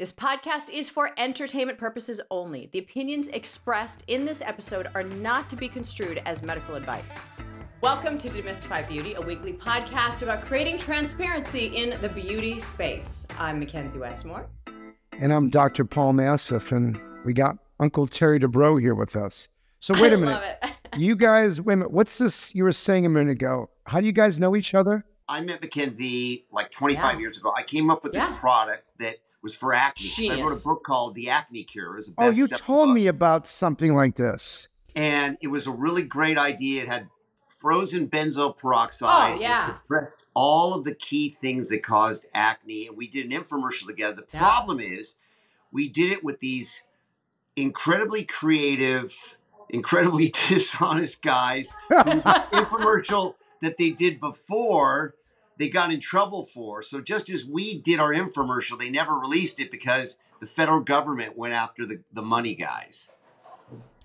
This podcast is for entertainment purposes only. The opinions expressed in this episode are not to be construed as medical advice. Welcome to Demystify Beauty, a weekly podcast about creating transparency in the beauty space. I'm Mackenzie Westmore. And I'm Dr. Paul Nassif, and we got Uncle Terry Dubrow here with us. So wait a I minute. love it. You guys, wait a minute. What's this you were saying a minute ago? How do you guys know each other? I met Mackenzie like 25 Yeah. years ago. I came up with Yeah. this product that was for acne. 'cause I wrote a book called The Acne Cure. It was a Oh, you told book. me about something like this. And it was a really great idea. It had frozen benzoyl peroxide. Oh, yeah. It addressed all of the key things that caused acne. And we did an infomercial together. The Yeah. problem is we did it with these incredibly creative, incredibly dishonest guys whose infomercial that they did before they got in trouble for. So just as we did our infomercial, they never released it because the federal government went after the, the money guys.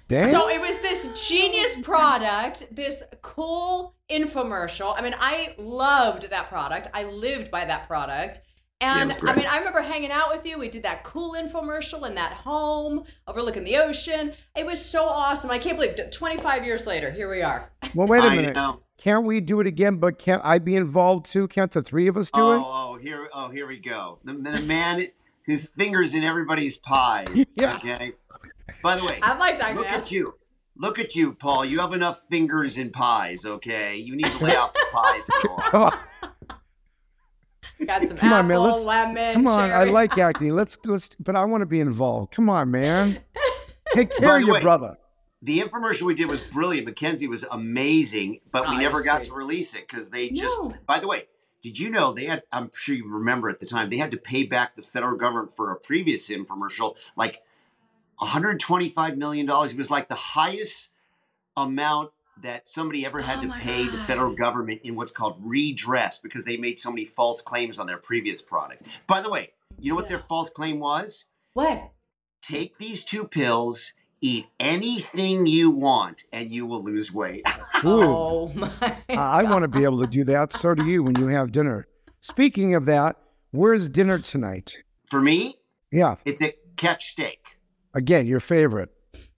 Dang. So it was this genius product, this cool infomercial. I mean, I loved that product. I lived by that product. And was I mean, I remember hanging out with you. We did that cool infomercial in that home overlooking the ocean. It was so awesome. I can't believe it. 25 years later, here we are. well, wait a minute. Know. Can't we do it again? But can't I be involved too? Can't the three of us do Oh, it? oh, here, oh, here we go. The, the man whose fingers in everybody's pies. Yeah. Okay. By the way, I like look at you. Look at you, Paul. You have enough fingers in pies. Okay. You need to lay off the pies for a while. Come on, Got some Come apple, on, man, let's- lemon, come on. I like acne. Let's go. But I want to be involved. Come on, man. Take care By of your way- brother. The infomercial we did was brilliant. Mackenzie was amazing, but Oh, we it never got to release it because they just. No. By the way, did you know they had? I'm sure you remember at the time they had to pay back the federal government for a previous infomercial, like 125 million dollars. It was like the highest amount that somebody ever had Oh to pay the federal government in what's called redress because they made so many false claims on their previous product. By the way, you know what their false claim was? What? take these two pills, eat anything you want, and you will lose weight. Ooh. Oh my. I want to be able to do that. So do you when you have dinner. Speaking of that, where's dinner tonight? For me, Yeah, it's a catch steak. again, your favorite.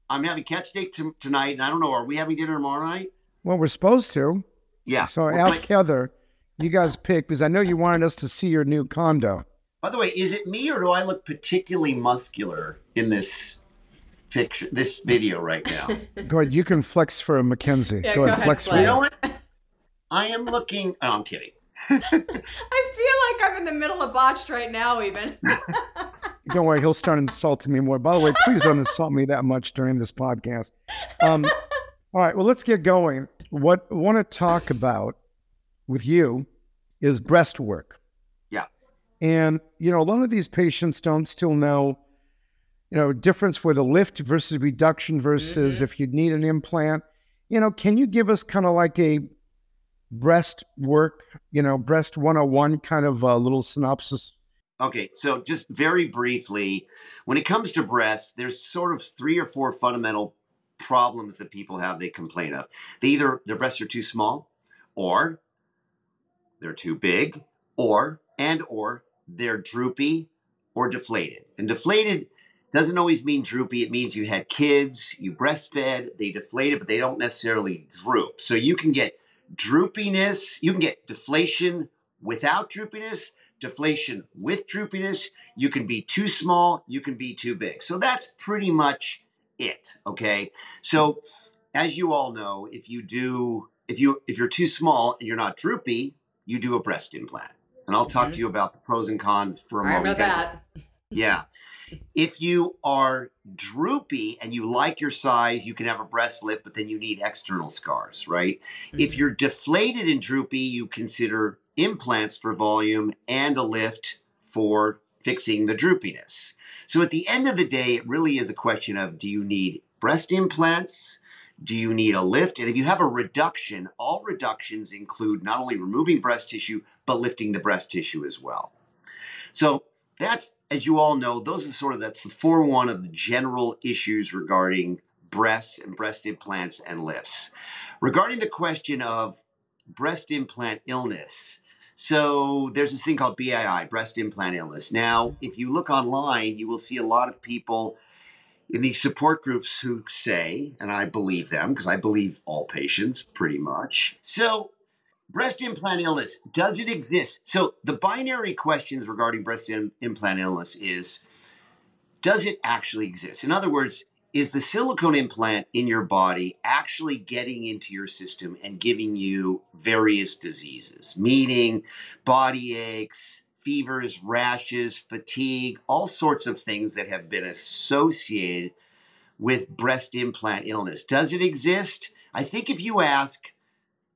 I'm having catch steak t- tonight, and I don't know, are we having dinner tomorrow night? Well, we're supposed to. Yeah. So we're ask play- Heather. You guys pick because I know you wanted us to see your new condo. By the way, is it me or do I look particularly muscular in this picture, this video right now? Go ahead. You can flex for Mackenzie. Yeah, go, go ahead, ahead, flex for flex. you you. know what? I am looking. Oh, I'm kidding. I feel like I'm in the middle of botched right now, even. Don't worry, he'll start insulting me more. By the way, please don't insult me that much during this podcast. Um, all right, well, let's get going. What I want to talk about with you is breast work. Yeah. And, you know, a lot of these patients don't still know, you know, difference with a lift versus reduction versus Mhm. if you need an implant. You know, can you give us kind of like a breast work, you know, breast 101 kind of a little synopsis? Okay, so just very briefly, when it comes to breasts, there's sort of three or four fundamental problems that people have they complain of. They either their breasts are too small, or they're too big, or and or they're droopy or deflated. And deflated doesn't always mean droopy. It means you had kids, you breastfed, they deflated, but they don't necessarily droop. So you can get droopiness, you can get deflation without droopiness, deflation with droopiness. You can be too small, you can be too big. So that's pretty much it. Okay. So as you all know, if you do, if you if you're too small and you're not droopy, you do a breast implant. And I'll talk Mhm. to you about the pros and cons for a I know moment. Guys- that. Yeah. If you are droopy and you like your size, you can have a breast lift, but then you need external scars, right? If Mhm. you're deflated and droopy, you consider implants for volume and a lift for fixing the droopiness. So at the end of the day, it really is a question of do you need breast implants? Do you need a lift? And if you have a reduction, all reductions include not only removing breast tissue, but lifting the breast tissue as well. So that's, as you all know, those are sort of that's the 4 1 of the general issues regarding breasts and breast implants and lifts. Regarding the question of breast implant illness, So there's this thing called BII, breast implant illness. Now, if you look online, you will see a lot of people in these support groups who say, and I believe them because I believe all patients pretty much. So, breast implant illness, does it exist? So, the binary questions regarding breast Im- implant illness is does it actually exist? In other words, is the silicone implant in your body actually getting into your system and giving you various diseases, meaning body aches, fevers, rashes, fatigue, all sorts of things that have been associated with breast implant illness. Does it exist? I think if you ask,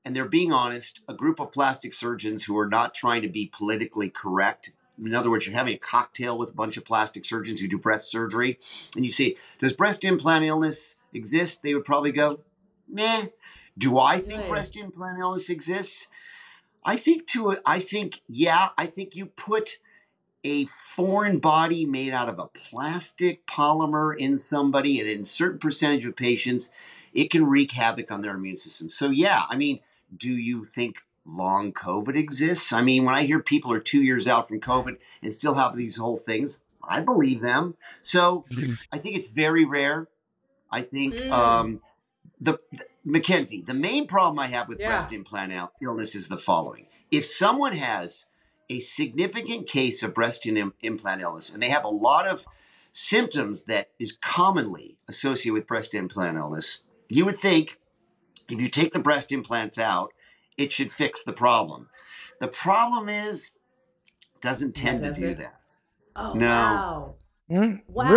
and they're being honest, a group of plastic surgeons who are not trying to be politically correct. In other words, you're having a cocktail with a bunch of plastic surgeons who do breast surgery, and you say, Does breast implant illness exist? They would probably go, Nah. Do I think Right. breast implant illness exists? I think to I think yeah, I think you put a foreign body made out of a plastic polymer in somebody and in a certain percentage of patients, it can wreak havoc on their immune system. So yeah, I mean, do you think long COVID exists? I mean, when I hear people are two years out from COVID and still have these whole things, I believe them. So I think it's very rare. I think Mm. um, the, the Mackenzie, the main problem I have with Yeah. breast implant il- illness is the following: if someone has a significant case of breast im- implant illness and they have a lot of symptoms that is commonly associated with breast implant illness, you would think if you take the breast implants out, it should fix the problem. The problem is, it doesn't tend to does do it? that. Oh, No. wow. Mm, Wow.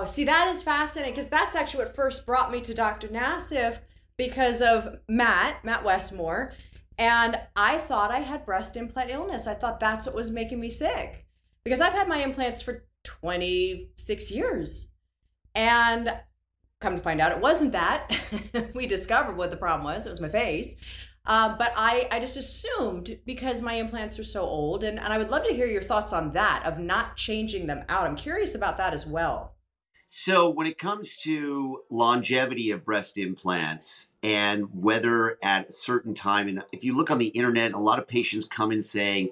Really? See, that is fascinating because that's actually what first brought me to Dr. Nassif because of Matt, Matt Westmore. And I thought I had breast implant illness. I thought that's what was making me sick because I've had my implants for 26 years. And come to find out, it wasn't that. we discovered what the problem was. It was my face. Um, but I, I just assumed because my implants are so old, and, and I would love to hear your thoughts on that of not changing them out. I'm curious about that as well. So, when it comes to longevity of breast implants and whether at a certain time, and if you look on the internet, a lot of patients come in saying,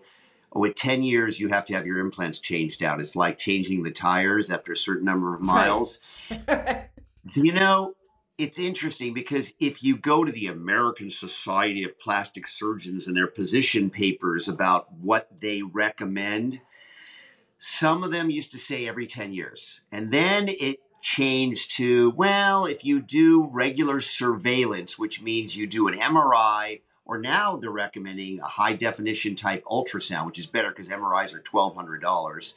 Oh, at 10 years, you have to have your implants changed out. It's like changing the tires after a certain number of Right. You know, it's interesting because if you go to the American Society of Plastic Surgeons and their position papers about what they recommend, some of them used to say every 10 years. And then it changed to, well, if you do regular surveillance, which means you do an MRI, or now they're recommending a high definition type ultrasound, which is better because MRIs are $1,200,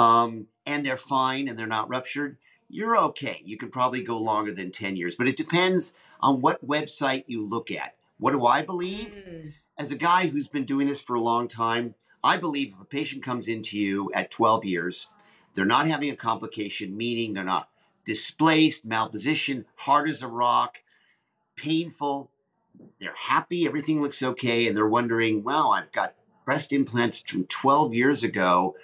um, and they're fine and they're not ruptured you're okay. You could probably go longer than 10 years, but it depends on what website you look at. What do I believe? Mm, As a guy who's been doing this for a long time, I believe if a patient comes into you at 12 years, they're not having a complication, meaning they're not displaced, malpositioned, hard as a rock, painful, they're happy, everything looks okay, and they're wondering, wow, I've got breast implants from 12 years ago.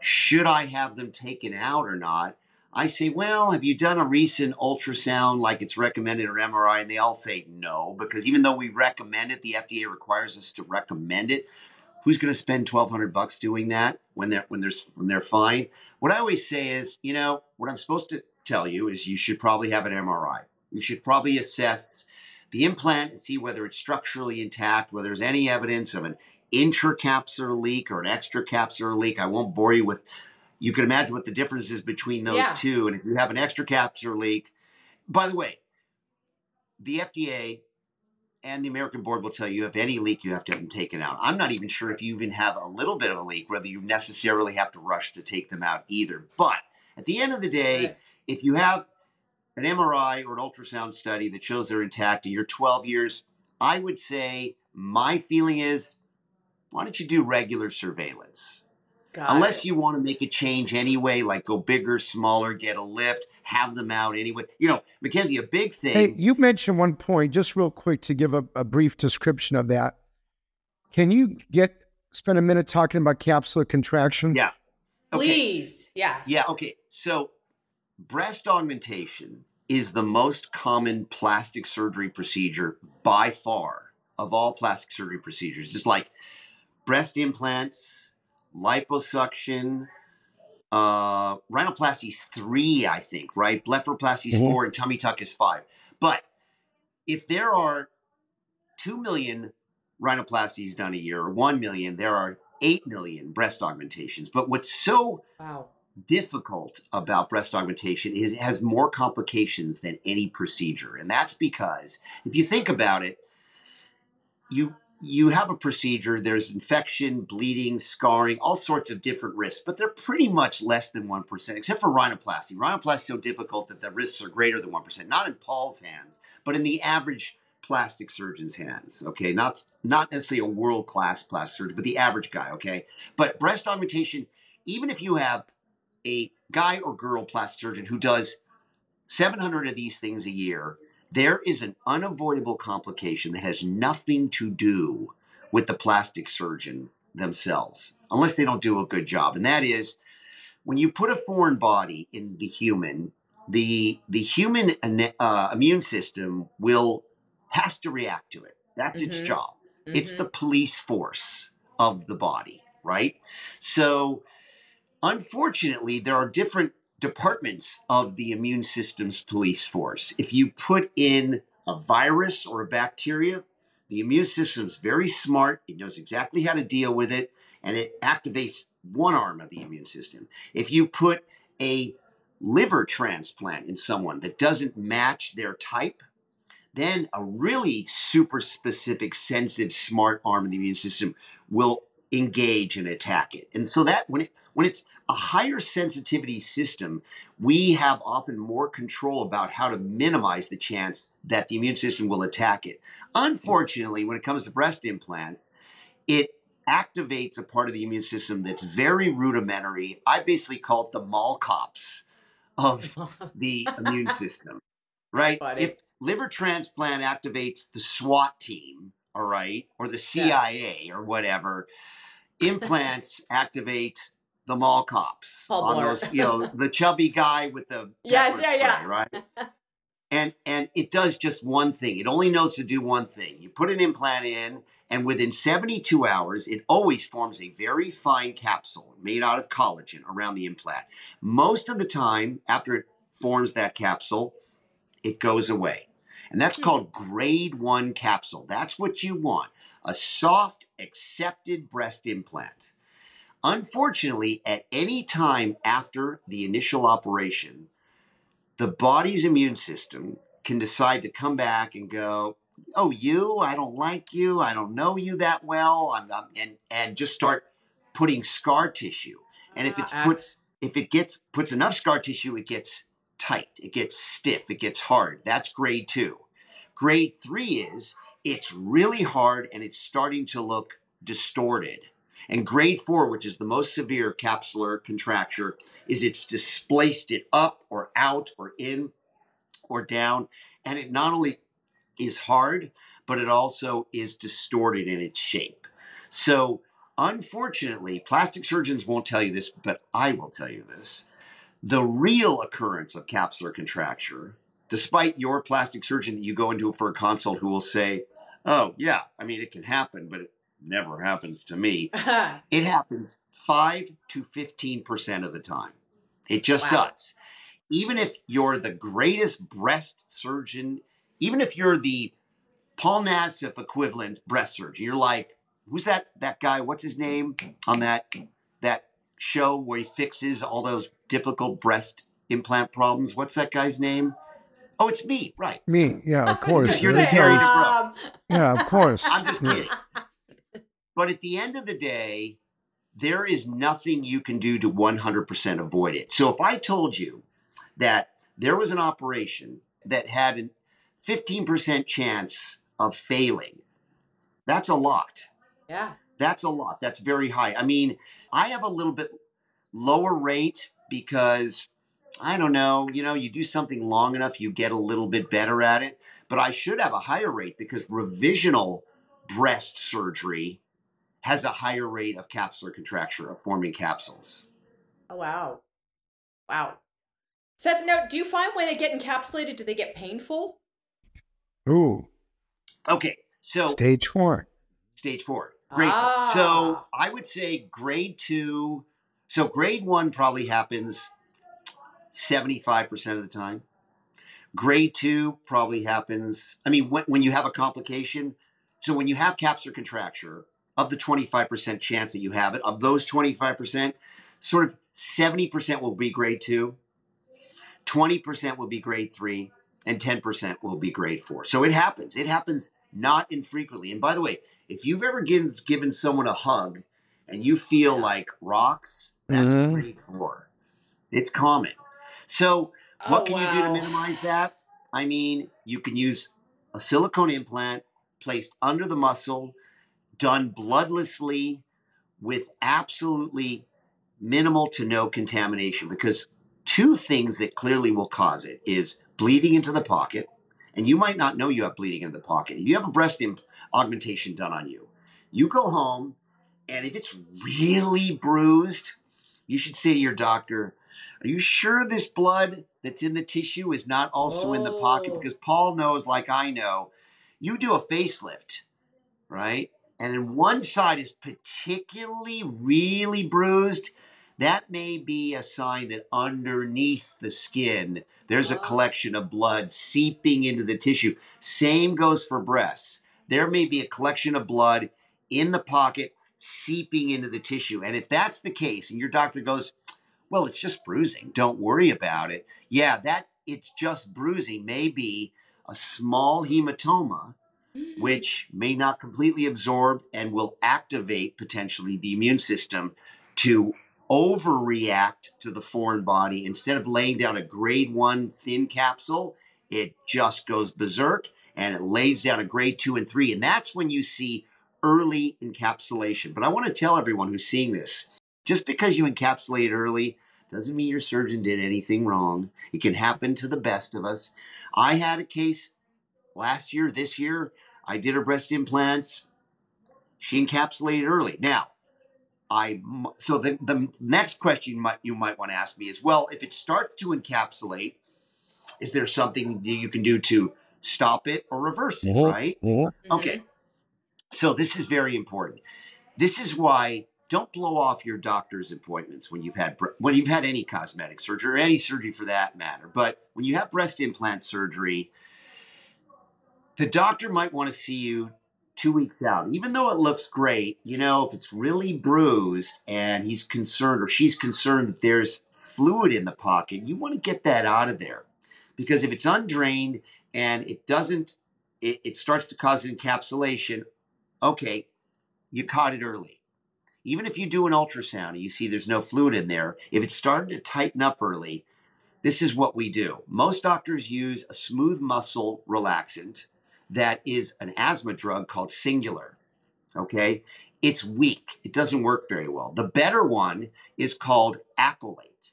Should I have them taken out or not? I say, well, have you done a recent ultrasound like it's recommended or MRI? And they all say no, because even though we recommend it, the FDA requires us to recommend it. Who's going to spend twelve hundred bucks doing that when they're when they're when they're fine? What I always say is, you know, what I'm supposed to tell you is you should probably have an MRI. You should probably assess the implant and see whether it's structurally intact, whether there's any evidence of an intracapsular leak or an extracapsular leak. I won't bore you with you can imagine what the difference is between those Yeah. two. And if you have an extra extracapsular leak, by the way, the FDA and the American board will tell you if any leak, you have to have them taken out. I'm not even sure if you even have a little bit of a leak, whether you necessarily have to rush to take them out either. But at the end of the day, Right. if you have an MRI or an ultrasound study that shows they're intact and you're 12 years, I would say my feeling is why don't you do regular surveillance? Got Unless it. you want to make a change anyway, like go bigger, smaller, get a lift, have them out anyway. You know, Mackenzie, a big thing. Hey, you mentioned one point, just real quick to give a, a brief description of that. Can you get spend a minute talking about capsular contraction? yeah. Okay. Please. Yes. Yeah, okay. So breast augmentation is the most common plastic surgery procedure by far of all plastic surgery procedures. Just like breast implants, liposuction, uh, rhinoplasty is three, I think, right? Blepharoplasty is Mhm. four, and tummy tuck is five. But if there are two million rhinoplasties done a year, or one million, there are eight million breast augmentations. But what's so Wow. difficult about breast augmentation is it has more complications than any procedure. And that's because if you think about it, you you have a procedure, there's infection, bleeding, scarring, all sorts of different risks, but they're pretty much less than 1%, except for rhinoplasty. Rhinoplasty is so difficult that the risks are greater than 1%, not in Paul's hands, but in the average plastic surgeon's hands, okay? Not not necessarily a world-class plastic surgeon, but the average guy, okay? But breast augmentation, even if you have a guy or girl plastic surgeon who does 700 of these things a year, there is an unavoidable complication that has nothing to do with the plastic surgeon themselves, unless they don't do a good job. And that is when you put a foreign body in the human, the the human uh, immune system will has to react to it. That's its Mhm. job. It's Mhm. the police force of the body, right? So, unfortunately, there are different departments of the immune system's police force. If you put in a virus or a bacteria, the immune system is very smart. It knows exactly how to deal with it, and it activates one arm of the immune system. If you put a liver transplant in someone that doesn't match their type, then a really super specific, sensitive, smart arm of the immune system will engage and attack it. And so that when it when it's a higher sensitivity system, we have often more control about how to minimize the chance that the immune system will attack it. Unfortunately, when it comes to breast implants, it activates a part of the immune system that's very rudimentary. I basically call it the mall cops of the immune system, right? Funny. If liver transplant activates the SWAT team, all right, or the CIA or whatever, implants activate the mall cops Paul on Blart. those, you know, the chubby guy with the Yes, yeah, yeah. right? And and it does just one thing. It only knows to do one thing. You put an implant in, and within 72 hours, it always forms a very fine capsule made out of collagen around the implant. Most of the time, after it forms that capsule, it goes away. And that's Hmm. called grade one capsule. That's what you want a soft, accepted breast implant. Unfortunately, at any time after the initial operation, the body's immune system can decide to come back and go, "Oh, you? I don't like you. I don't know you that well." I'm, I'm and and just start putting scar tissue. And if it's Ah, put if it gets puts enough scar tissue, it gets tight, it gets stiff, it gets hard. That's grade two. Grade three is it's really hard and it's starting to look distorted. And grade four, which is the most severe capsular contracture, is it's displaced it up or out or in or down. And it not only is hard, but it also is distorted in its shape. So, unfortunately, plastic surgeons won't tell you this, but I will tell you this. The real occurrence of capsular contracture, despite your plastic surgeon that you go into for a consult who will say, Oh, yeah, I mean, it can happen, but it never happens to me. Uh-huh. It happens 5 to 15% of the time. It just Wow. does. Even if you're the greatest breast surgeon, even if you're the Paul Nassif equivalent breast surgeon, you're like, who's that that guy? What's his name on that that show where he fixes all those difficult breast implant problems? What's that guy's name? Oh, it's me, right. Me, yeah, of course. You're the Really Terry. Dubrow. um, Yeah, of course. I'm just kidding. But at the end of the day, there is nothing you can do to 100% avoid it. So if I told you that there was an operation that had a 15% chance of failing, that's a lot. yeah. That's a lot. That's very high. I mean, I have a little bit lower rate because I don't know, you know, you do something long enough, you get a little bit better at it. But I should have a higher rate because revisional breast surgery has a higher rate of capsular contracture of forming capsules. Oh wow. Wow. Seth, now, do you find when they get encapsulated, do they get painful? Ooh, Okay, so stage four. stage four. Grade Ah. four. So I would say grade two. So grade one probably happens 75% of the time. Grade two probably happens. I mean, when, when you have a complication, so when you have capsular contracture, of the 25% chance that you have it, of those 25%, sort of 70% will be grade two, 20% will be grade three, and 10% will be grade four. So it happens. It happens not infrequently. And by the way, if you've ever given, given someone a hug and you feel like rocks, that's Mhm. grade four. It's common. So what Oh, can you do to minimize that? I mean, you can use a silicone implant placed under the muscle, done bloodlessly with absolutely minimal to no contamination because two things that clearly will cause it is bleeding into the pocket and you might not know you have bleeding into the pocket if you have a breast imp- augmentation done on you you go home and if it's really bruised you should say to your doctor are you sure this blood that's in the tissue is not also in the pocket Oh. because paul knows like i know you do a facelift right and then one side is particularly really bruised, that may be a sign that underneath the skin, there's a Oh. collection of blood seeping into the tissue. Same goes for breasts. There may be a collection of blood in the pocket seeping into the tissue. And if that's the case, and your doctor goes, well, it's just bruising, don't worry about it. Yeah, that it's just bruising may be a small hematoma mm. which may not completely absorb and will activate potentially the immune system to overreact to the foreign body. Instead of laying down a grade one thin capsule, it just goes berserk and it lays down a grade two and three. And that's when you see early encapsulation. But I want to tell everyone who's seeing this just because you encapsulate early doesn't mean your surgeon did anything wrong. It can happen to the best of us. I had a case last year, this year, I did her breast implants. She encapsulated early. Now, I m- so the, the next question you might you might want to ask me is, well, if it starts to encapsulate, is there something that you can do to stop it or reverse it? Mhm. Right? Mhm. Okay. So this is very important. This is why don't blow off your doctor's appointments when you've had when you've had any cosmetic surgery or any surgery for that matter. But when you have breast implant surgery, the doctor might want to see you two weeks out, even though it looks great. You know, if it's really bruised and he's concerned or she's concerned that there's fluid in the pocket, you want to get that out of there because if it's undrained and it doesn't, it, it starts to cause encapsulation. Okay, you caught it early. Even if you do an ultrasound and you see there's no fluid in there, if it's starting to tighten up early, this is what we do. Most doctors use a smooth muscle relaxant that is an asthma drug called Singulair. Okay? It's weak. It doesn't work very well. The better one is called Accolate.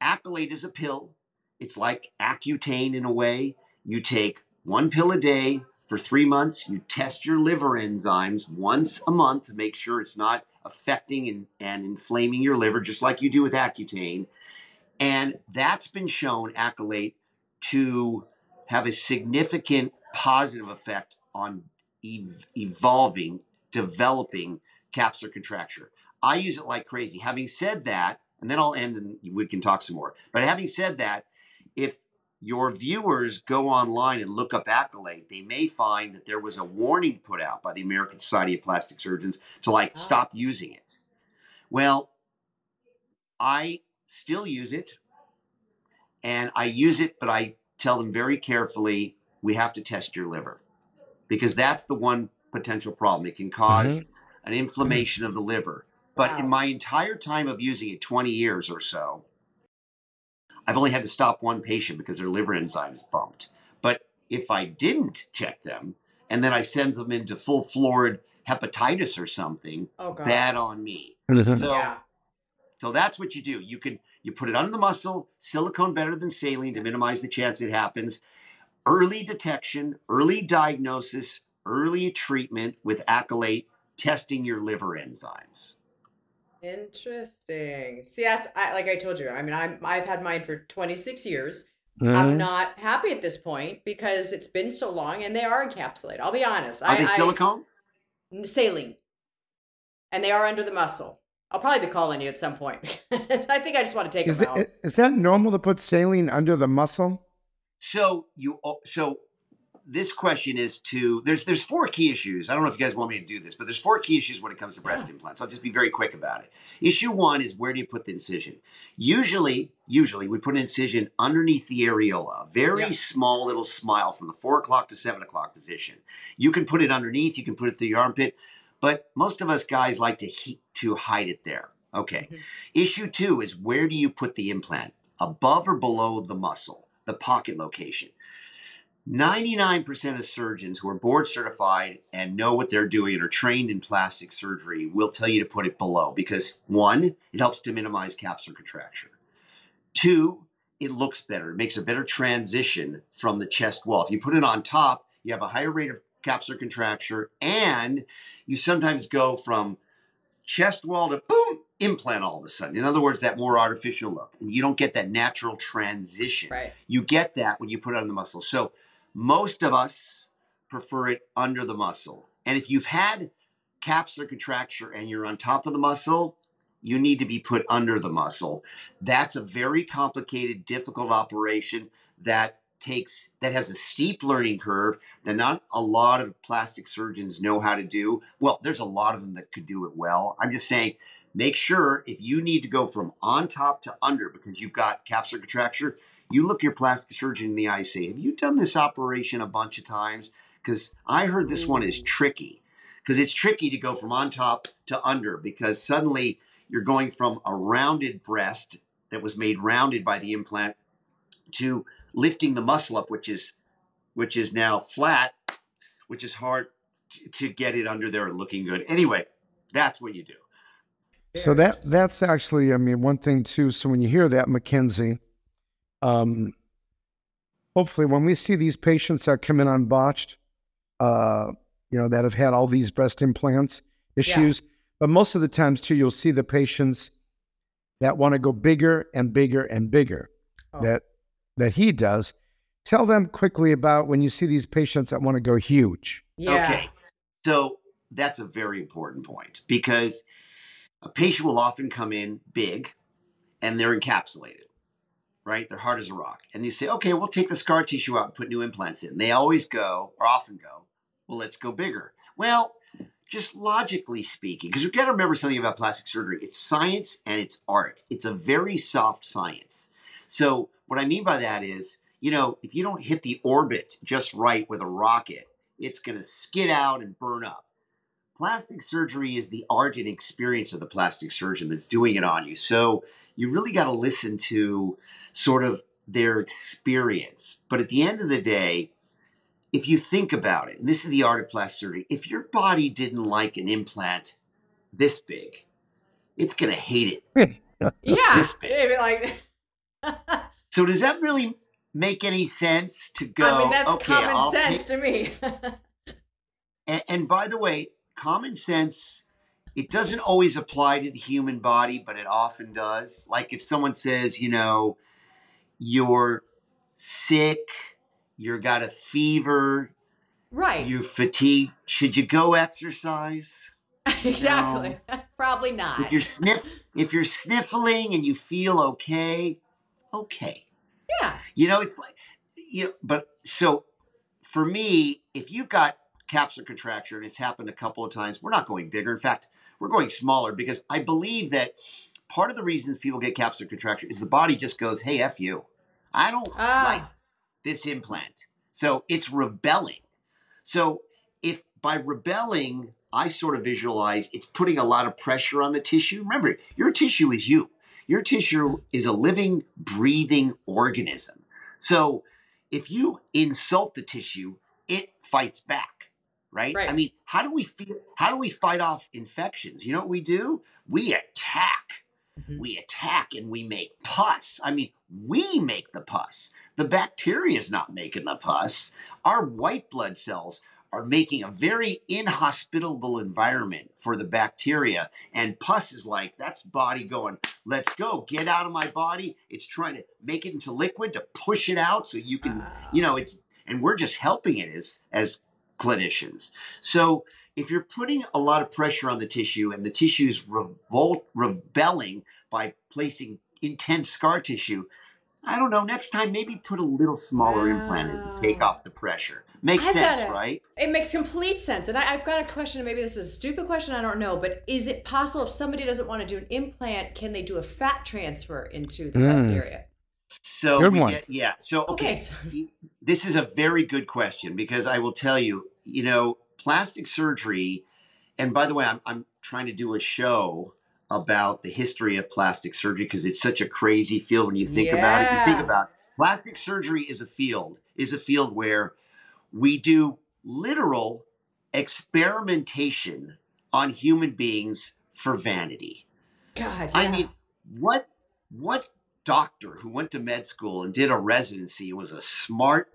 Accolate is a pill. It's like Accutane in a way. You take one pill a day for three months. You test your liver enzymes once a month to make sure it's not affecting and, and inflaming your liver, just like you do with Accutane. And that's been shown, Accolate, to have a significant positive effect on ev- evolving, developing capsular contracture. I use it like crazy. Having said that, and then I'll end and we can talk some more. But having said that, if your viewers go online and look up Accolate, they may find that there was a warning put out by the American Society of Plastic Surgeons to like Ah. stop using it. Well, I still use it and I use it, but I tell them very carefully we have to test your liver because that's the one potential problem. It can cause an inflammation of the liver. But in my entire time of using it, 20 years or so, I've only had to stop one patient because their liver enzymes bumped. But if I didn't check them and then I send them into full florid hepatitis or something, Oh bad on me. Listen, So, yeah. so that's what you do. You can you put it under the muscle, silicone better than saline to minimize the chance it happens. Early detection, early diagnosis, early treatment with accolate, testing your liver enzymes. Interesting. See, that's I, like I told you. I mean, I'm I've had mine for 26 years. Mhm. I'm not happy at this point because it's been so long, and they are encapsulated. I'll be honest. Are I, they I- silicone? saline. and they are under the muscle. I'll probably be calling you at some point. I think I just want to take is them that, out. Is that normal to put saline under the muscle? So you so this question is to there's there's four key issues. I don't know if you guys want me to do this, but there's four key issues when it comes to breast yeah. implants. I'll just be very quick about it. Issue one is where do you put the incision? Usually, usually we put an incision underneath the areola, very yeah. small little smile from the four o'clock to seven o'clock position. You can put it underneath, you can put it through your armpit, but most of us guys like to heat, to hide it there. Okay. Mm-hmm. Issue two is where do you put the implant? Above or below the muscle, the pocket location. 99% of surgeons who are board certified and know what they're doing and are trained in plastic surgery will tell you to put it below because one, it helps to minimize capsular contracture. Two, it looks better. It makes a better transition from the chest wall. If you put it on top, you have a higher rate of capsular contracture and you sometimes go from chest wall to boom, implant all of a sudden. In other words, that more artificial look. And you don't get that natural transition. Right. You get that when you put it on the muscle. So most of us prefer it under the muscle. And if you've had capsular contracture and you're on top of the muscle, you need to be put under the muscle. That's a very complicated, difficult operation that takes that has a steep learning curve that not a lot of plastic surgeons know how to do. Well, there's a lot of them that could do it well. I'm just saying make sure if you need to go from on top to under because you've got capsular contracture, you look your plastic surgeon in the eye say, Have you done this operation a bunch of times? Because I heard this one is mm. tricky. Because it's tricky to go from on top to under because suddenly you're going from a rounded breast that was made rounded by the implant to lifting the muscle up, which is which is now flat, which is hard to, to get it under there and looking good. Anyway, that's what you do. So that that's actually, I mean, one thing too. So when you hear that, Mackenzie, um, hopefully, when we see these patients that come in on botched, uh, you know, that have had all these breast implants issues, yeah. but most of the times too, you'll see the patients that want to go bigger and bigger and bigger. Oh. That that he does. Tell them quickly about when you see these patients that want to go huge. Yeah. Okay, so that's a very important point because a patient will often come in big and they're encapsulated right? They're hard as a rock. And you say, okay, we'll take the scar tissue out and put new implants in. They always go, or often go, well, let's go bigger. Well, just logically speaking, because we've got to remember something about plastic surgery it's science and it's art. It's a very soft science. So, what I mean by that is, you know, if you don't hit the orbit just right with a rocket, it's going to skid out and burn up. Plastic surgery is the art and experience of the plastic surgeon that's doing it on you. So, you really got to listen to sort of their experience. But at the end of the day, if you think about it, and this is the art of plastic surgery, if your body didn't like an implant this big, it's going to hate it. yeah. This big. Like, so does that really make any sense to go? I mean, that's okay, common I'll sense to me. and, and by the way, common sense it doesn't always apply to the human body, but it often does. Like if someone says, you know, you're sick, you're got a fever, right? You fatigue. Should you go exercise? exactly. No. Probably not. If you're sniff, if you're sniffling and you feel okay, okay. Yeah. You know, it's like you. Know, but so for me, if you've got capsular contracture and it's happened a couple of times, we're not going bigger. In fact, we're going smaller because I believe that part of the reasons people get capsular contracture is the body just goes, "Hey, f you." I don't ah. like this implant. So it's rebelling. So if by rebelling, I sort of visualize it's putting a lot of pressure on the tissue. Remember, your tissue is you. Your tissue is a living, breathing organism. So if you insult the tissue, it fights back, right? right? I mean, how do we feel? How do we fight off infections? You know what we do? We attack. Mm-hmm. We attack and we make pus. I mean, we make the pus. The bacteria is not making the pus. Our white blood cells are making a very inhospitable environment for the bacteria. And pus is like, that's body going, let's go, get out of my body. It's trying to make it into liquid to push it out so you can, uh. you know, it's, and we're just helping it as, as clinicians. So if you're putting a lot of pressure on the tissue and the tissue's revolt rebelling by placing intense scar tissue, I don't know. Next time, maybe put a little smaller wow. implant in to take off the pressure. Makes I've sense, a, right? It makes complete sense. And I, have got a question. Maybe this is a stupid question. I don't know. But is it possible if somebody doesn't want to do an implant, can they do a fat transfer into the mm. breast area? So good one. Get, yeah. So okay, okay. this is a very good question because I will tell you, you know, plastic surgery. And by the way, I'm I'm trying to do a show about the history of plastic surgery because it's such a crazy field when you think yeah. about it. You think about it. plastic surgery is a field is a field where we do literal experimentation on human beings for vanity. God, yeah. I mean, what what doctor who went to med school and did a residency was a smart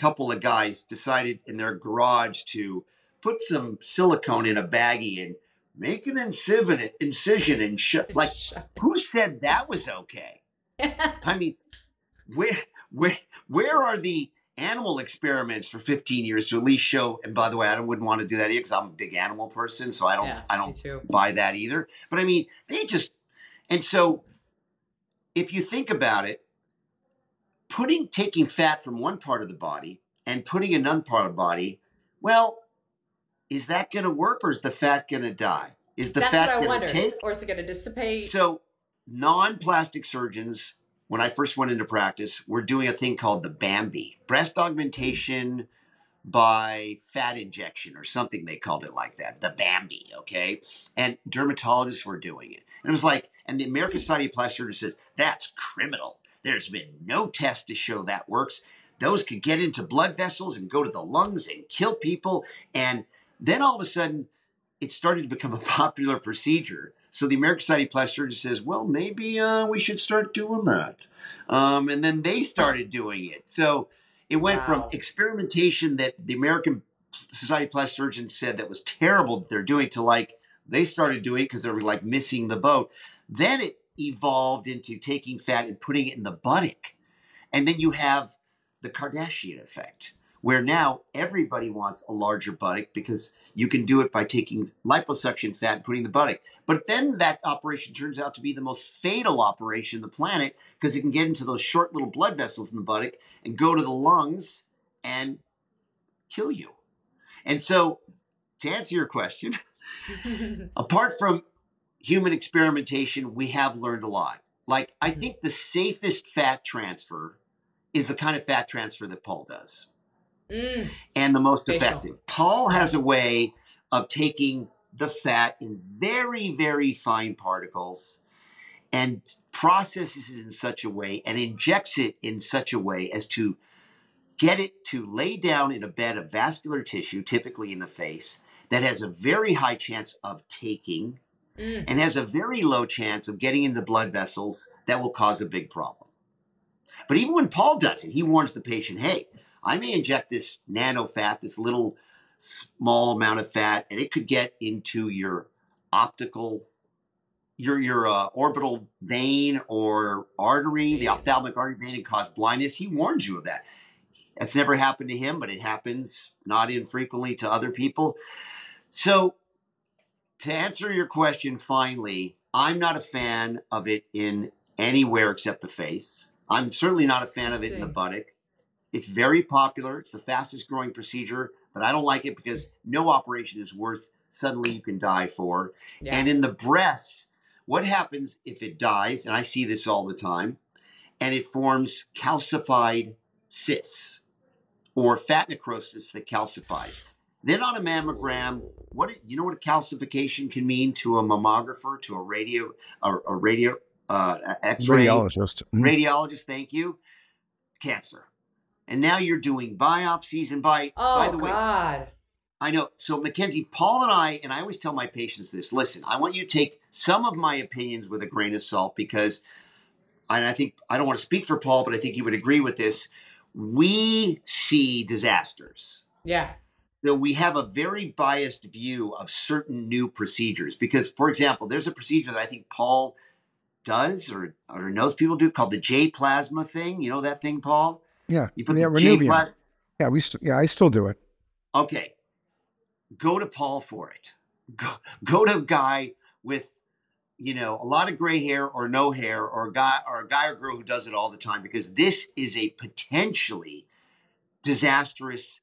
couple of guys decided in their garage to put some silicone in a baggie and make an incision, incision and sh- like who said that was okay? I mean, where where where are the animal experiments for 15 years to at least show and by the way i wouldn't want to do that either because i'm a big animal person so i don't yeah, i don't buy that either. But i mean they just and so if you think about it putting taking fat from one part of the body and putting another part of the body well is that going to work or is the fat going to die is the That's fat going to take or is it going to dissipate so non-plastic surgeons when I first went into practice, we're doing a thing called the BAMBI, breast augmentation by fat injection or something they called it like that, the BAMBI, okay? And dermatologists were doing it. And it was like, and the American Society of Plastic Surgeons said, that's criminal. There's been no test to show that works. Those could get into blood vessels and go to the lungs and kill people. And then all of a sudden, it started to become a popular procedure. So the American Society of Plastic Surgeons says, well, maybe uh, we should start doing that. Um, and then they started doing it. So it went wow. from experimentation that the American Society of Plastic Surgeons said that was terrible that they're doing to like they started doing it because they were like missing the boat. Then it evolved into taking fat and putting it in the buttock. And then you have the Kardashian effect where now everybody wants a larger buttock because you can do it by taking liposuction fat and putting the buttock. But then that operation turns out to be the most fatal operation on the planet because it can get into those short little blood vessels in the buttock and go to the lungs and kill you. And so, to answer your question, apart from human experimentation, we have learned a lot. Like, I mm-hmm. think the safest fat transfer is the kind of fat transfer that Paul does mm. and the most Facial. effective. Paul has a way of taking the fat in very, very fine particles and processes it in such a way and injects it in such a way as to get it to lay down in a bed of vascular tissue, typically in the face, that has a very high chance of taking mm. and has a very low chance of getting into blood vessels that will cause a big problem. But even when Paul does it, he warns the patient hey, I may inject this nano fat, this little small amount of fat, and it could get into your optical, your your uh, orbital vein or artery, the ophthalmic artery vein, and cause blindness. He warns you of that. That's never happened to him, but it happens not infrequently to other people. So, to answer your question, finally, I'm not a fan of it in anywhere except the face. I'm certainly not a fan of it in the buttock. It's very popular. It's the fastest growing procedure, but I don't like it because no operation is worth suddenly you can die for. Yeah. And in the breast, what happens if it dies? And I see this all the time, and it forms calcified cysts or fat necrosis that calcifies. Then on a mammogram, what you know what a calcification can mean to a mammographer, to a radio, a, a radio, uh, X-ray radiologist. Mm-hmm. Radiologist, thank you. Cancer and now you're doing biopsies and by oh, by the God. way I know. So Mackenzie, Paul and I, and I always tell my patients this, listen, I want you to take some of my opinions with a grain of salt because and I think I don't want to speak for Paul, but I think you would agree with this. We see disasters. Yeah. So we have a very biased view of certain new procedures because, for example, there's a procedure that I think Paul does or, or knows people do called the J plasma thing. You know that thing, Paul? Yeah. You put yeah, the J Yeah, we st- yeah, I still do it. Okay. go to Paul for it. Go, go to a guy with, you know, a lot of gray hair or no hair, or a guy or a guy or girl who does it all the time, because this is a potentially disastrous,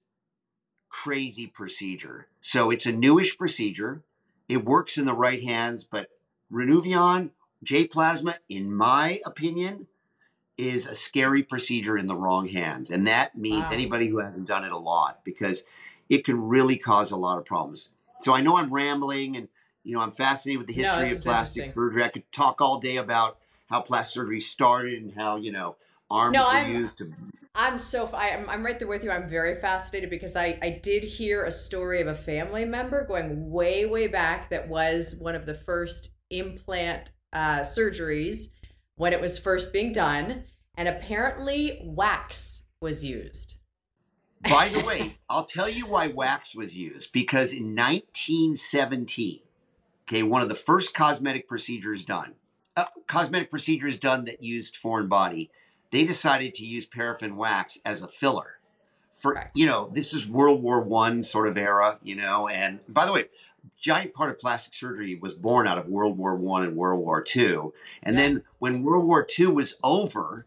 crazy procedure. So it's a newish procedure. It works in the right hands, but Renuvion, J plasma, in my opinion, is a scary procedure in the wrong hands. And that means Wow. anybody who hasn't done it a lot because it can really cause a lot of problems. So I know I'm rambling and you know I'm fascinated with the history this of plastic surgery. I could talk all day about how plastic surgery started and how, you know, arms No, were I'm- used to I'm so I, am I'm right there with you. I'm very fascinated because I I did hear a story of a family member going way way back that was one of the first implant uh, surgeries when it was first being done, and apparently wax was used. By the way, I'll tell you why wax was used because in 1917, okay, one of the first cosmetic procedures done, uh, cosmetic procedures done that used foreign body, they decided to use paraffin wax as a filler. For you know, this is World War One sort of era, you know, and by the way, giant part of plastic surgery was born out of World War One and World War Two, and Yeah. then when World War Two was over,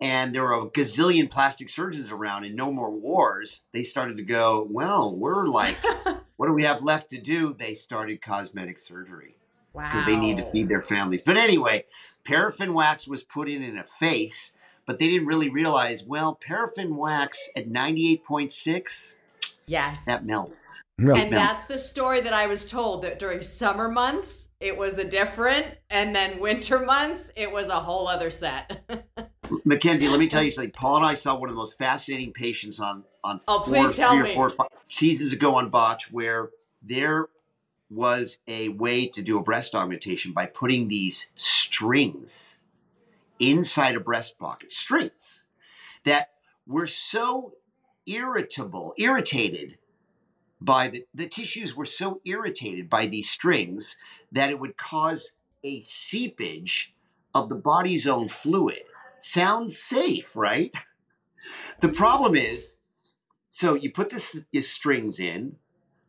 and there were a gazillion plastic surgeons around and no more wars, they started to go, well, we're like, what do we have left to do? They started cosmetic surgery Wow. because they need to feed their families. But anyway, paraffin wax was put in in a face, but they didn't really realize, well, paraffin wax at 98.6, Yes. that melts. No. And No. that's the story that I was told that during summer months it was a different, and then winter months it was a whole other set. McKenzie, let me tell you something. Paul and I saw one of the most fascinating patients on on Oh, four, please tell three or four fi- seasons ago on Botch, where there was a way to do a breast augmentation by putting these strings inside a breast pocket, strings that were so irritable, irritated by the, the tissues were so irritated by these strings that it would cause a seepage of the body's own fluid. Sounds safe, right? The problem is, so you put this, these strings in,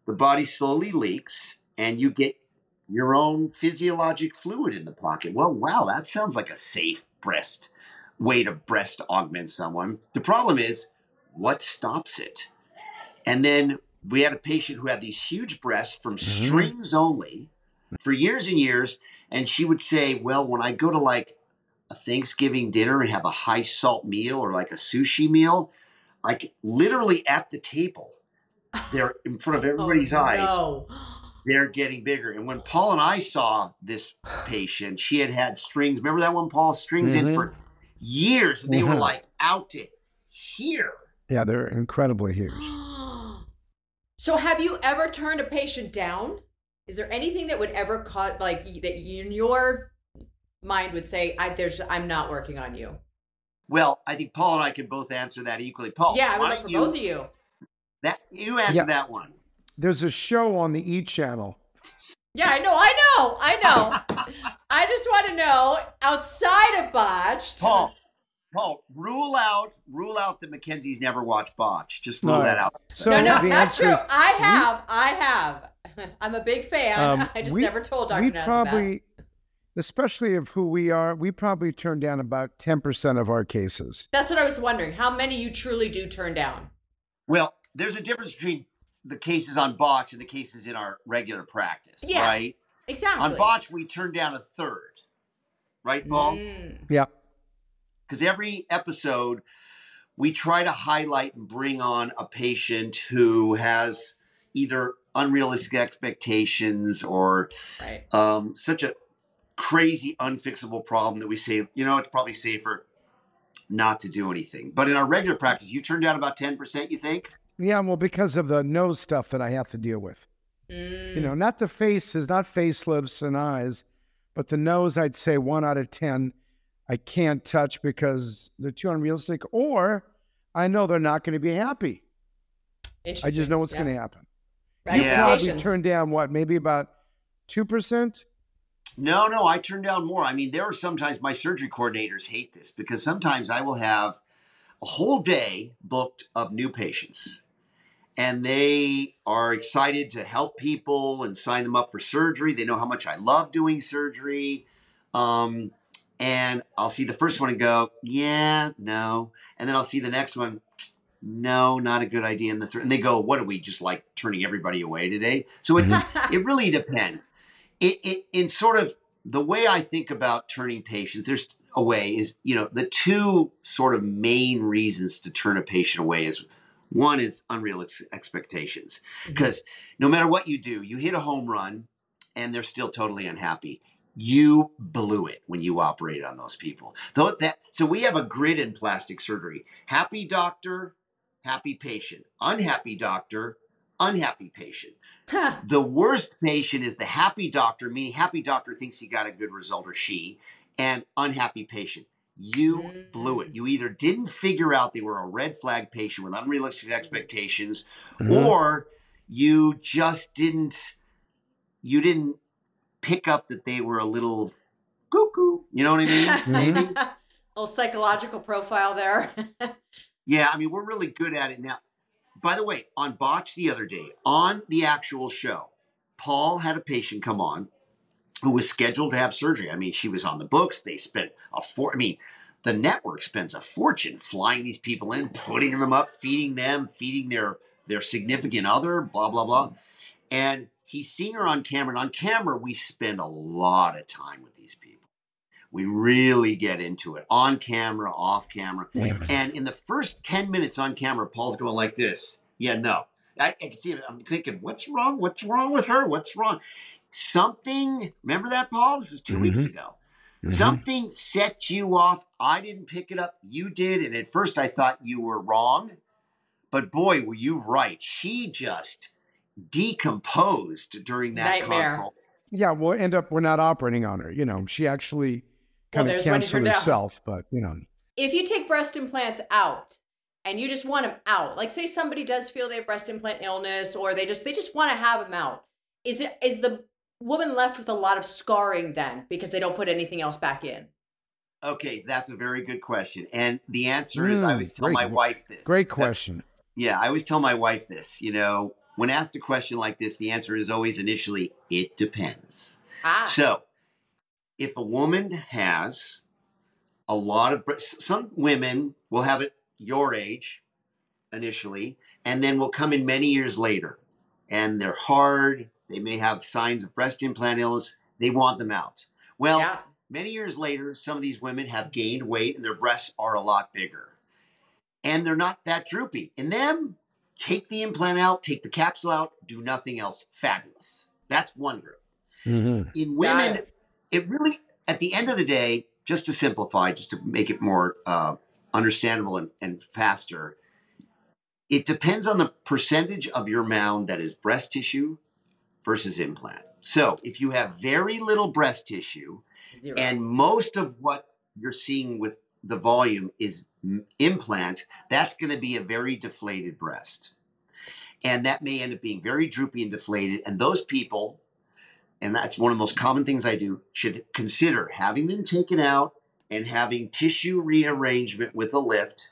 the body slowly leaks, and you get your own physiologic fluid in the pocket. Well, wow, that sounds like a safe breast way to breast augment someone. The problem is, what stops it? And then we had a patient who had these huge breasts from Mhm. strings only for years and years. And she would say, Well, when I go to like a Thanksgiving dinner and have a high salt meal or like a sushi meal, like literally at the table, they're in front of everybody's Oh, eyes, No. They're getting bigger. And when Paul and I saw this patient, she had had strings. Remember that one, Paul? Strings in Mhm. for years. And they were Mhm. like out to here. Yeah, they're incredibly huge. so have you ever turned a patient down? Is there anything that would ever cause like that in your mind would say, I there's I'm not working on you? Well, I think Paul and I can both answer that equally. Paul, yeah, I would why love for you, both of you. That, you answer Yeah. that one. There's a show on the E channel. Yeah, I know, I know, I know. I just want to know outside of botched. Paul, Paul, rule out, rule out that McKenzie's never watched Botch. Just rule No. that out. So no, no, the not true. is I have, I have. I'm a big fan. Um, I just we- never told Dr. we Ness probably, especially of who we are, we probably turn down about 10% of our cases. That's what I was wondering. How many you truly do turn down? Well, there's a difference between the cases on Botch and the cases in our regular practice, Yeah. right? Exactly. On Botch, we turn down a third, right, Paul? Mm. Yeah. because every episode we try to highlight and bring on a patient who has either unrealistic expectations or Right. um, such a crazy unfixable problem that we say you know it's probably safer not to do anything but in our regular practice you turn down about 10% you think Yeah, well, because of the nose stuff that I have to deal with. Mm. You know, not the faces, not face, facelifts and eyes, but the nose, I'd say one out of 10, I can't touch because they're too unrealistic, or I know they're not going to be happy. I just know what's Yeah. going to happen. Yeah. You probably Expectations. turn down what, maybe about 2%? No, no, I turn down more. I mean, there are sometimes my surgery coordinators hate this because sometimes I will have a whole day booked of new patients. And they are excited to help people and sign them up for surgery. They know how much I love doing surgery. Um, and I'll see the first one and go, yeah, no. And then I'll see the next one, no, not a good idea. And the third, and they go, what are we just like turning everybody away today? So it, it really depends. It, it, in sort of the way I think about turning patients, there's a way is, you know, the two sort of main reasons to turn a patient away is one is unreal ex- expectations. Mm-hmm. Because no matter what you do, you hit a home run and they're still totally unhappy. You blew it when you operated on those people. Though that so we have a grid in plastic surgery. Happy doctor, happy patient. Unhappy doctor, unhappy patient. The worst patient is the happy doctor, meaning happy doctor thinks he got a good result or she, and unhappy patient. You blew it. You either didn't figure out they were a red flag patient with unrealistic expectations, Mhm. or you just didn't you didn't pick up that they were a little cuckoo. You know what I mean? Maybe. little psychological profile there. Yeah, I mean, we're really good at it now. By the way, on Botch the other day, on the actual show, Paul had a patient come on who was scheduled to have surgery. I mean, she was on the books. They spent a for I mean, the network spends a fortune flying these people in, putting them up, feeding them, feeding their their significant other, blah blah blah. And he's seeing her on camera. And on camera, we spend a lot of time with these people. We really get into it on camera, off camera. And in the first 10 minutes on camera, Paul's going like this. Yeah, no. I, I can see it. I'm thinking, what's wrong? What's wrong with her? What's wrong? Something, remember that, Paul? This is 2 weeks Mhm. ago. Mhm. Something set you off. I didn't pick it up. You did. And at first I thought you were wrong. But boy, were you right. She just decomposed during that Nightmare. consult. Yeah, we'll end up we're not operating on her. You know, she actually Well, kind of there's canceled turned down. herself, but you know. if you take breast implants out and you just want them out, like say somebody does feel they have breast implant illness or they just they just want to have them out, is it is the woman left with a lot of scarring then because they don't put anything else back in? Okay, that's a very good question. And the answer is I Mm, always tell great- my wife this. Great That's- question. Yeah, I always tell my wife this. You know, when asked a question like this, the answer is always initially, it depends. Ah, So, if a woman has a lot of, some women will have it your age initially, and then will come in many years later, and they're hard. They may have signs of breast implant illness. They want them out. Well, yeah. Many years later, some of these women have gained weight and their breasts are a lot bigger. And they're not that droopy. In them, take the implant out, take the capsule out, do nothing else. Fabulous. That's one group. Mhm. In women, it. it really, at the end of the day, just to simplify, just to make it more uh, understandable and, and faster, it depends on the percentage of your mound that is breast tissue versus implant. So if you have very little breast tissue, Zero. and most of what you're seeing with the volume is m- implant, that's going to be a very deflated breast. And that may end up being very droopy and deflated. And those people, and that's one of the most common things I do, should consider having them taken out and having tissue rearrangement with a lift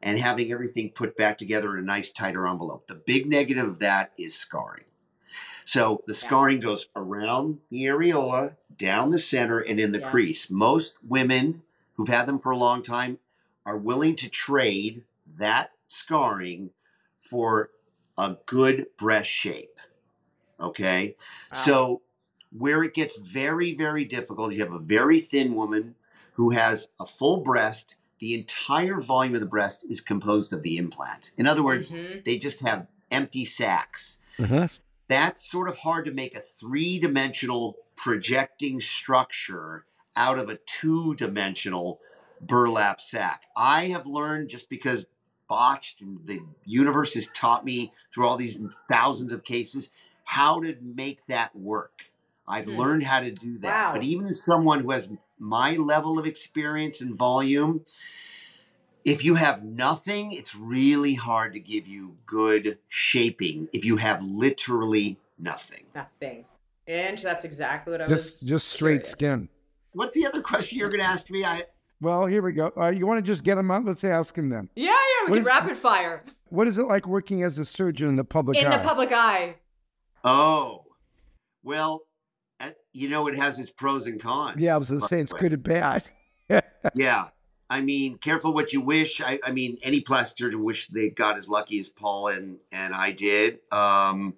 and having everything put back together in a nice tighter envelope. The big negative of that is scarring. So the scarring goes around the areola, down the center, and in the Yeah. crease. Most women who've had them for a long time are willing to trade that scarring for a good breast shape. Okay? Wow. So where it gets very, very difficult, you have a very thin woman who has a full breast. The entire volume of the breast is composed of the implant. In other words, Mhm. they just have empty sacs Mhm. That's sort of hard to make a three dimensional projecting structure out of a two dimensional burlap sack. I have learned just because botched and the universe has taught me through all these thousands of cases how to make that work. I've Hmm. learned how to do that. Wow. But even as someone who has my level of experience and volume, if you have nothing, it's really hard to give you good shaping if you have literally nothing. Nothing. And that's exactly what I Just was. just straight curious. skin. What's the other question you're going to ask me? I Well, here we go. Uh, you want to just get him out? Let's ask him then. Yeah, yeah, we What can is- rapid fire. what is it like working as a surgeon in the public in eye? the public eye. Oh, well, uh, you know, it has its pros and cons. yeah, I was gonna say it's way. good and bad. Yeah. I mean, careful what you wish. I, I mean, any plastic surgeon wish they got as lucky as Paul and, and I did. Um,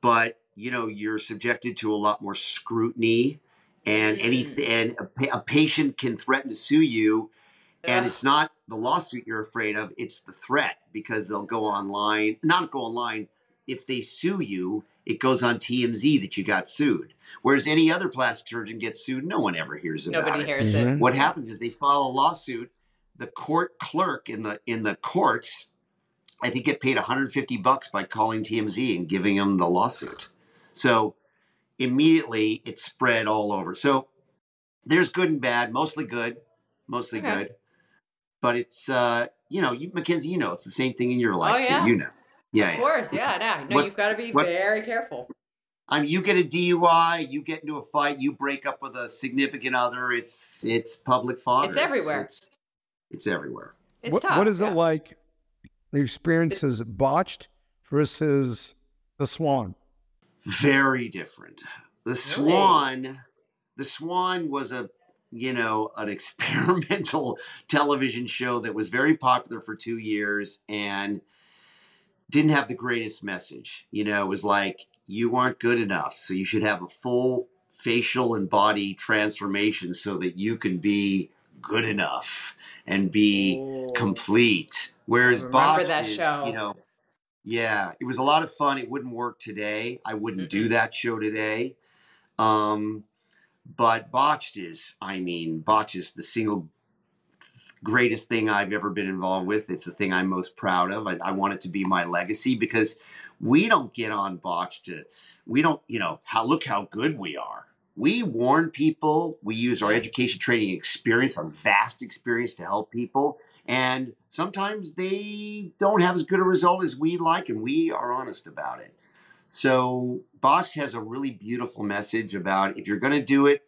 but, you know, you're subjected to a lot more scrutiny and anything, and a, a patient can threaten to sue you. And Ugh. it's not the lawsuit you're afraid of, it's the threat because they'll go online, not go online. If they sue you, it goes on TMZ that you got sued. Whereas any other plastic surgeon gets sued, no one ever hears about Nobody it. Nobody hears Mhm. it. What happens is they file a lawsuit. The court clerk in the in the courts, I think, get paid 150 bucks by calling TMZ and giving them the lawsuit. So immediately it spread all over. So there's good and bad, mostly good, mostly Okay. good. But it's uh, you know, you McKenzie, you know, it's the same thing in your life yeah. too. You know, yeah, Of course, yeah, It's- no, no, what- you've got to be what- very careful. I mean, you get a DUI, you get into a fight, you break up with a significant other. It's it's public fodder. It's everywhere. It's, it's everywhere. It's what, tough. what is yeah. it like? The experience is botched versus the Swan. Very different. The Swan, the Swan was a you know an experimental television show that was very popular for two years and didn't have the greatest message. You know, it was like you aren't good enough, so you should have a full facial and body transformation so that you can be good enough and be Ooh. complete. Whereas Botched that is, show. you know, yeah, it was a lot of fun. It wouldn't work today. I wouldn't do that show today. Um, but Botched is, I mean, Botched is the single greatest thing I've ever been involved with. It's the thing I'm most proud of. I, I want it to be my legacy because we don't get on botch to, we don't, you know, how look how good we are. We warn people. We use our education, training experience, our vast experience to help people. And sometimes they don't have as good a result as we'd like, and we are honest about it. So Bosch has a really beautiful message about if you're going to do it,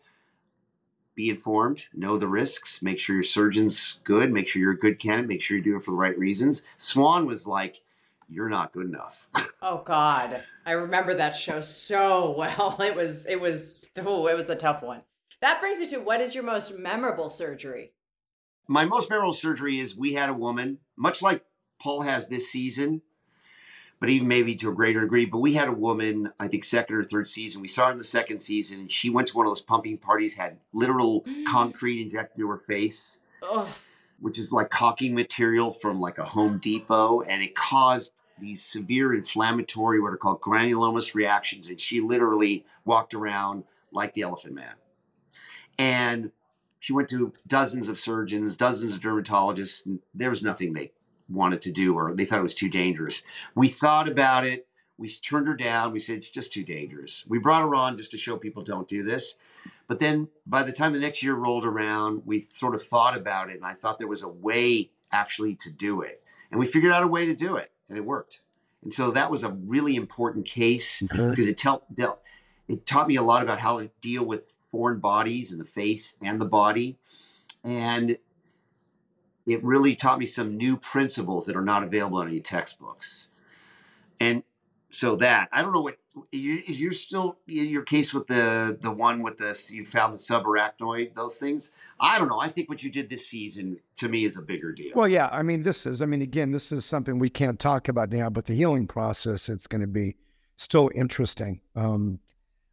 be informed, know the risks, make sure your surgeon's good, make sure you're a good candidate, make sure you do it for the right reasons. Swan was like, you're not good enough. Oh God, I remember that show so well. It was, it was, oh, it was a tough one. That brings me to what is your most memorable surgery? My most memorable surgery is we had a woman, much like Paul has this season, but even maybe to a greater degree. But we had a woman, I think second or third season. We saw her in the second season, and she went to one of those pumping parties, had literal mm. concrete injected into her face. Oh, which is like caulking material from like a Home Depot, and it caused these severe inflammatory, what are called granulomas reactions. And she literally walked around like the Elephant Man. And she went to dozens of surgeons, dozens of dermatologists, and there was nothing they wanted to do, or they thought it was too dangerous. We thought about it. We turned her down. We said it's just too dangerous. We brought her on just to show people don't do this. But then by the time the next year rolled around, we sort of thought about it, and I thought there was a way actually to do it. And we figured out a way to do it, and it worked. And so that was a really important case Mhm. because it tell, dealt, it taught me a lot about how to deal with foreign bodies in the face and the body. And it really taught me some new principles that are not available in any textbooks. And so that I don't know what you- is you still in your case with the the one with the you found the subarachnoid those things. I don't know. I think what you did this season to me is a bigger deal. Well, yeah. I mean, this is, I mean, again, this is something we can't talk about now, but the healing process, it's going to be still interesting. Um,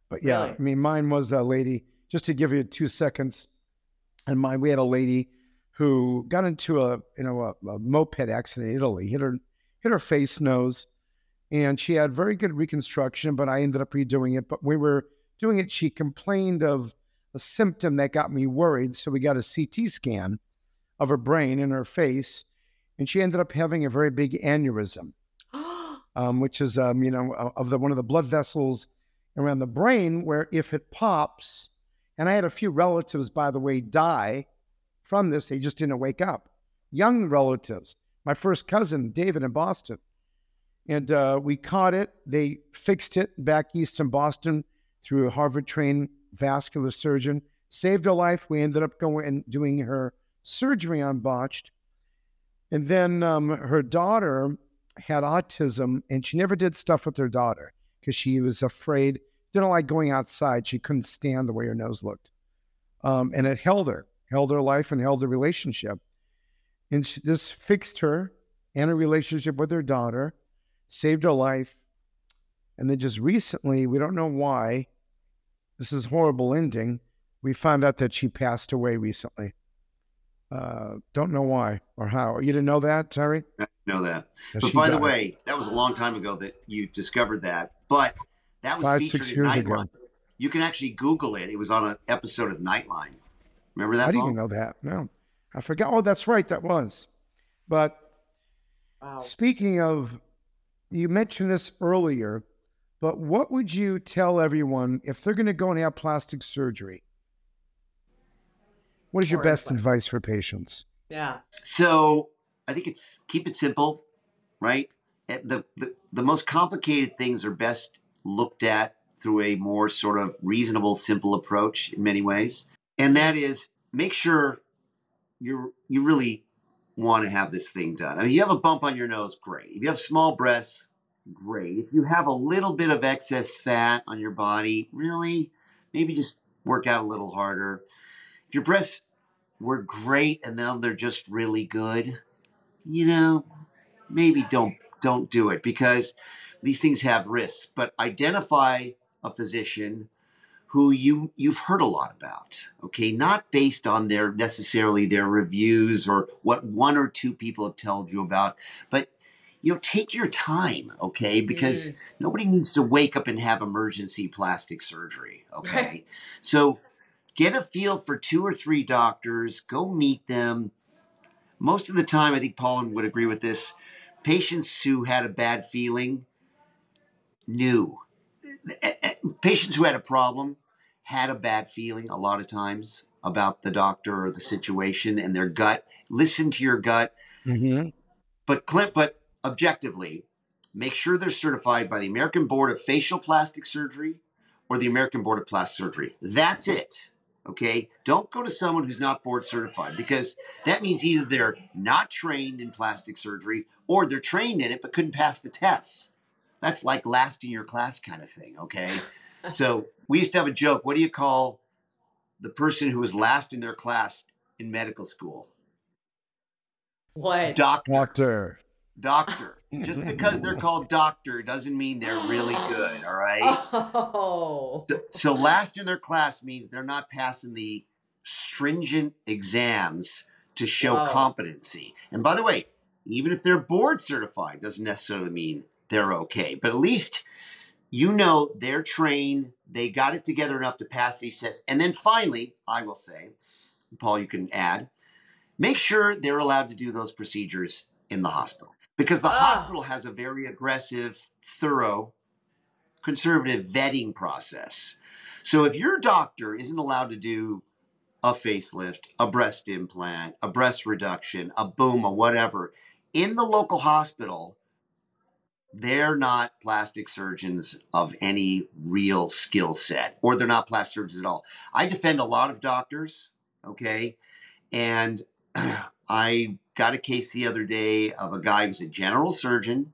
but yeah, Really? I mean, mine was a lady, just to give you two seconds. And mine, we had a lady who got into a, you know, a, a moped accident in Italy, hit her, hit her face, nose, and she had very good reconstruction, but I ended up redoing it. But we were doing it, she complained of a symptom that got me worried. So we got a CT scan of her brain and her face, and she ended up having a very big aneurysm, um, which is, um, you know, of the one of the blood vessels around the brain, where if it pops, and I had a few relatives, by the way, die from this. They just didn't wake up. Young relatives. My first cousin, David, in Boston, and uh, we caught it. They fixed it back east in Boston through a Harvard-trained vascular surgeon. Saved her life. We ended up going and doing her surgery on botched. And then um, her daughter had autism and she never did stuff with her daughter because she was afraid, didn't like going outside. She couldn't stand the way her nose looked. Um, and it held her, held her life and held the relationship. And she, this fixed her and her relationship with her daughter, saved her life. And then just recently, we don't know why, this is horrible ending. We found out that she passed away recently. Uh, don't know why or how. You didn't know that, Terry? I know that. Yeah, but by died. the way, that was a long time ago that you discovered that. But that was five, six years Nightline. ago. You can actually Google it. It was on an episode of Nightline. Remember that? I didn't know that. No, I forgot. Oh, that's right. That was. But wow. speaking of, you mentioned this earlier. But what would you tell everyone if they're going to go and have plastic surgery? What is your best advice for patients? Yeah. So I think it's keep it simple, right? Eh, the, the the most complicated things are best looked at through a more sort of reasonable, simple approach in many ways, and that is make sure you you really want to have this thing done. I mean, you have a bump on your nose, great. If you have small breasts, great. If you have a little bit of excess fat on your body, really, maybe just work out a little harder. If your breasts were great and now they're just really good, you know, maybe don't don't do it because these things have risks. But identify a physician who you you've heard a lot about okay not based on their necessarily their reviews or what one or two people have told you about but you know take your time okay because mm. nobody needs to wake up and have emergency plastic surgery okay so get a feel for two or three doctors, go meet them. Most of the time, I think Paul would agree with this. Patients who had a bad feeling knew. Eh, eh, patients who had a problem had a bad feeling a lot of times about the doctor or the situation and their gut. Listen to your gut. Mm-hmm. But Clint, but objectively, make sure they're certified by the American Board of Facial Plastic Surgery or the American Board of Plastic Surgery. That's it. Okay. Don't go to someone who's not board certified because that means either they're not trained in plastic surgery or they're trained in it but couldn't pass the tests. That's like last in your class kind of thing. Okay. so we used to have a joke. What do you call the person who was last in their class in medical school? What? Doctor. Doctor. Doctor. Just because they're called doctor doesn't mean they're really good, all right? Oh. So, so last in their class means they're not passing the stringent exams to show Whoa. competency. And by the way, even if they're board certified, doesn't necessarily mean they're okay. But at least you know they're trained, they got it together enough to pass these tests. And then finally, I will say, Paul, you can add, make sure they're allowed to do those procedures in the hospital because the ah. hospital has a very aggressive, thorough, conservative vetting process. So if your doctor isn't allowed to do a facelift, a breast implant, a breast reduction, a boom, a whatever in the local hospital, they're not plastic surgeons of any real skill set, or they're not plastic surgeons at all. I defend a lot of doctors, okay? And I got a case the other day of a guy who's a general surgeon,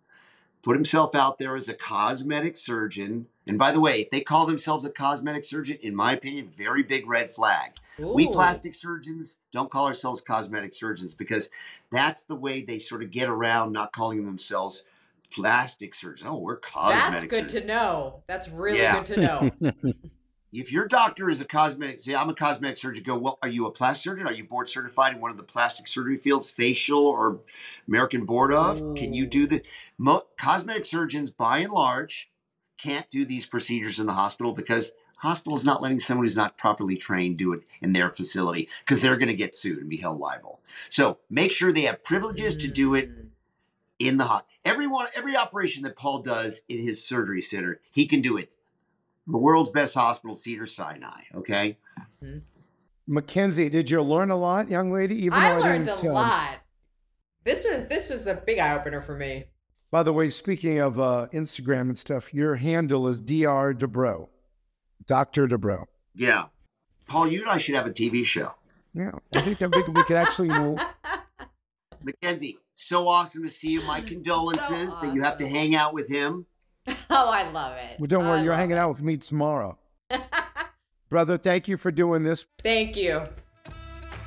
put himself out there as a cosmetic surgeon. And by the way, if they call themselves a cosmetic surgeon, in my opinion, very big red flag. Ooh. We plastic surgeons don't call ourselves cosmetic surgeons because that's the way they sort of get around not calling themselves plastic surgeons. Oh, we're cosmetic That's good surgeons. to know. That's really yeah. good to know. if your doctor is a cosmetic, say I'm a cosmetic surgeon, go, well, are you a plastic surgeon? Are you board certified in one of the plastic surgery fields, facial or American Board of? Ooh. Can you do the mo- cosmetic surgeons by and large can't do these procedures in the hospital because hospital is not letting someone who's not properly trained do it in their facility because they're going to get sued and be held liable. So make sure they have privileges to do it mm. In the hospital. Everyone, every operation that Paul does in his surgery center, he can do it the world's best hospital, Cedar Sinai. Okay. Mm-hmm. McKenzie, did you learn a lot, young lady? Even I learned a lot. This was this was a big eye opener for me. By the way, speaking of uh, Instagram and stuff, your handle is Dr. Dubrow, Doctor Dubrow. Yeah, Paul, you and I should have a TV show. Yeah, I think that we, we could actually. You know... McKenzie, so awesome to see you. My condolences so awesome. that you have to hang out with him. Oh, I love it. Well, don't worry, I you're hanging it. out with me tomorrow. Brother, thank you for doing this. Thank you.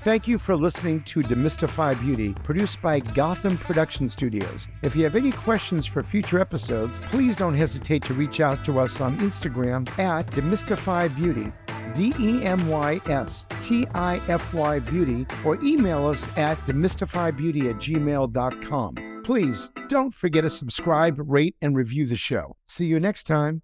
Thank you for listening to Demystify Beauty, produced by Gotham Production Studios. If you have any questions for future episodes, please don't hesitate to reach out to us on Instagram at Demystify Beauty, D E M Y S T I F Y Beauty, or email us at demystifybeauty at gmail.com. Please don't forget to subscribe, rate, and review the show. See you next time.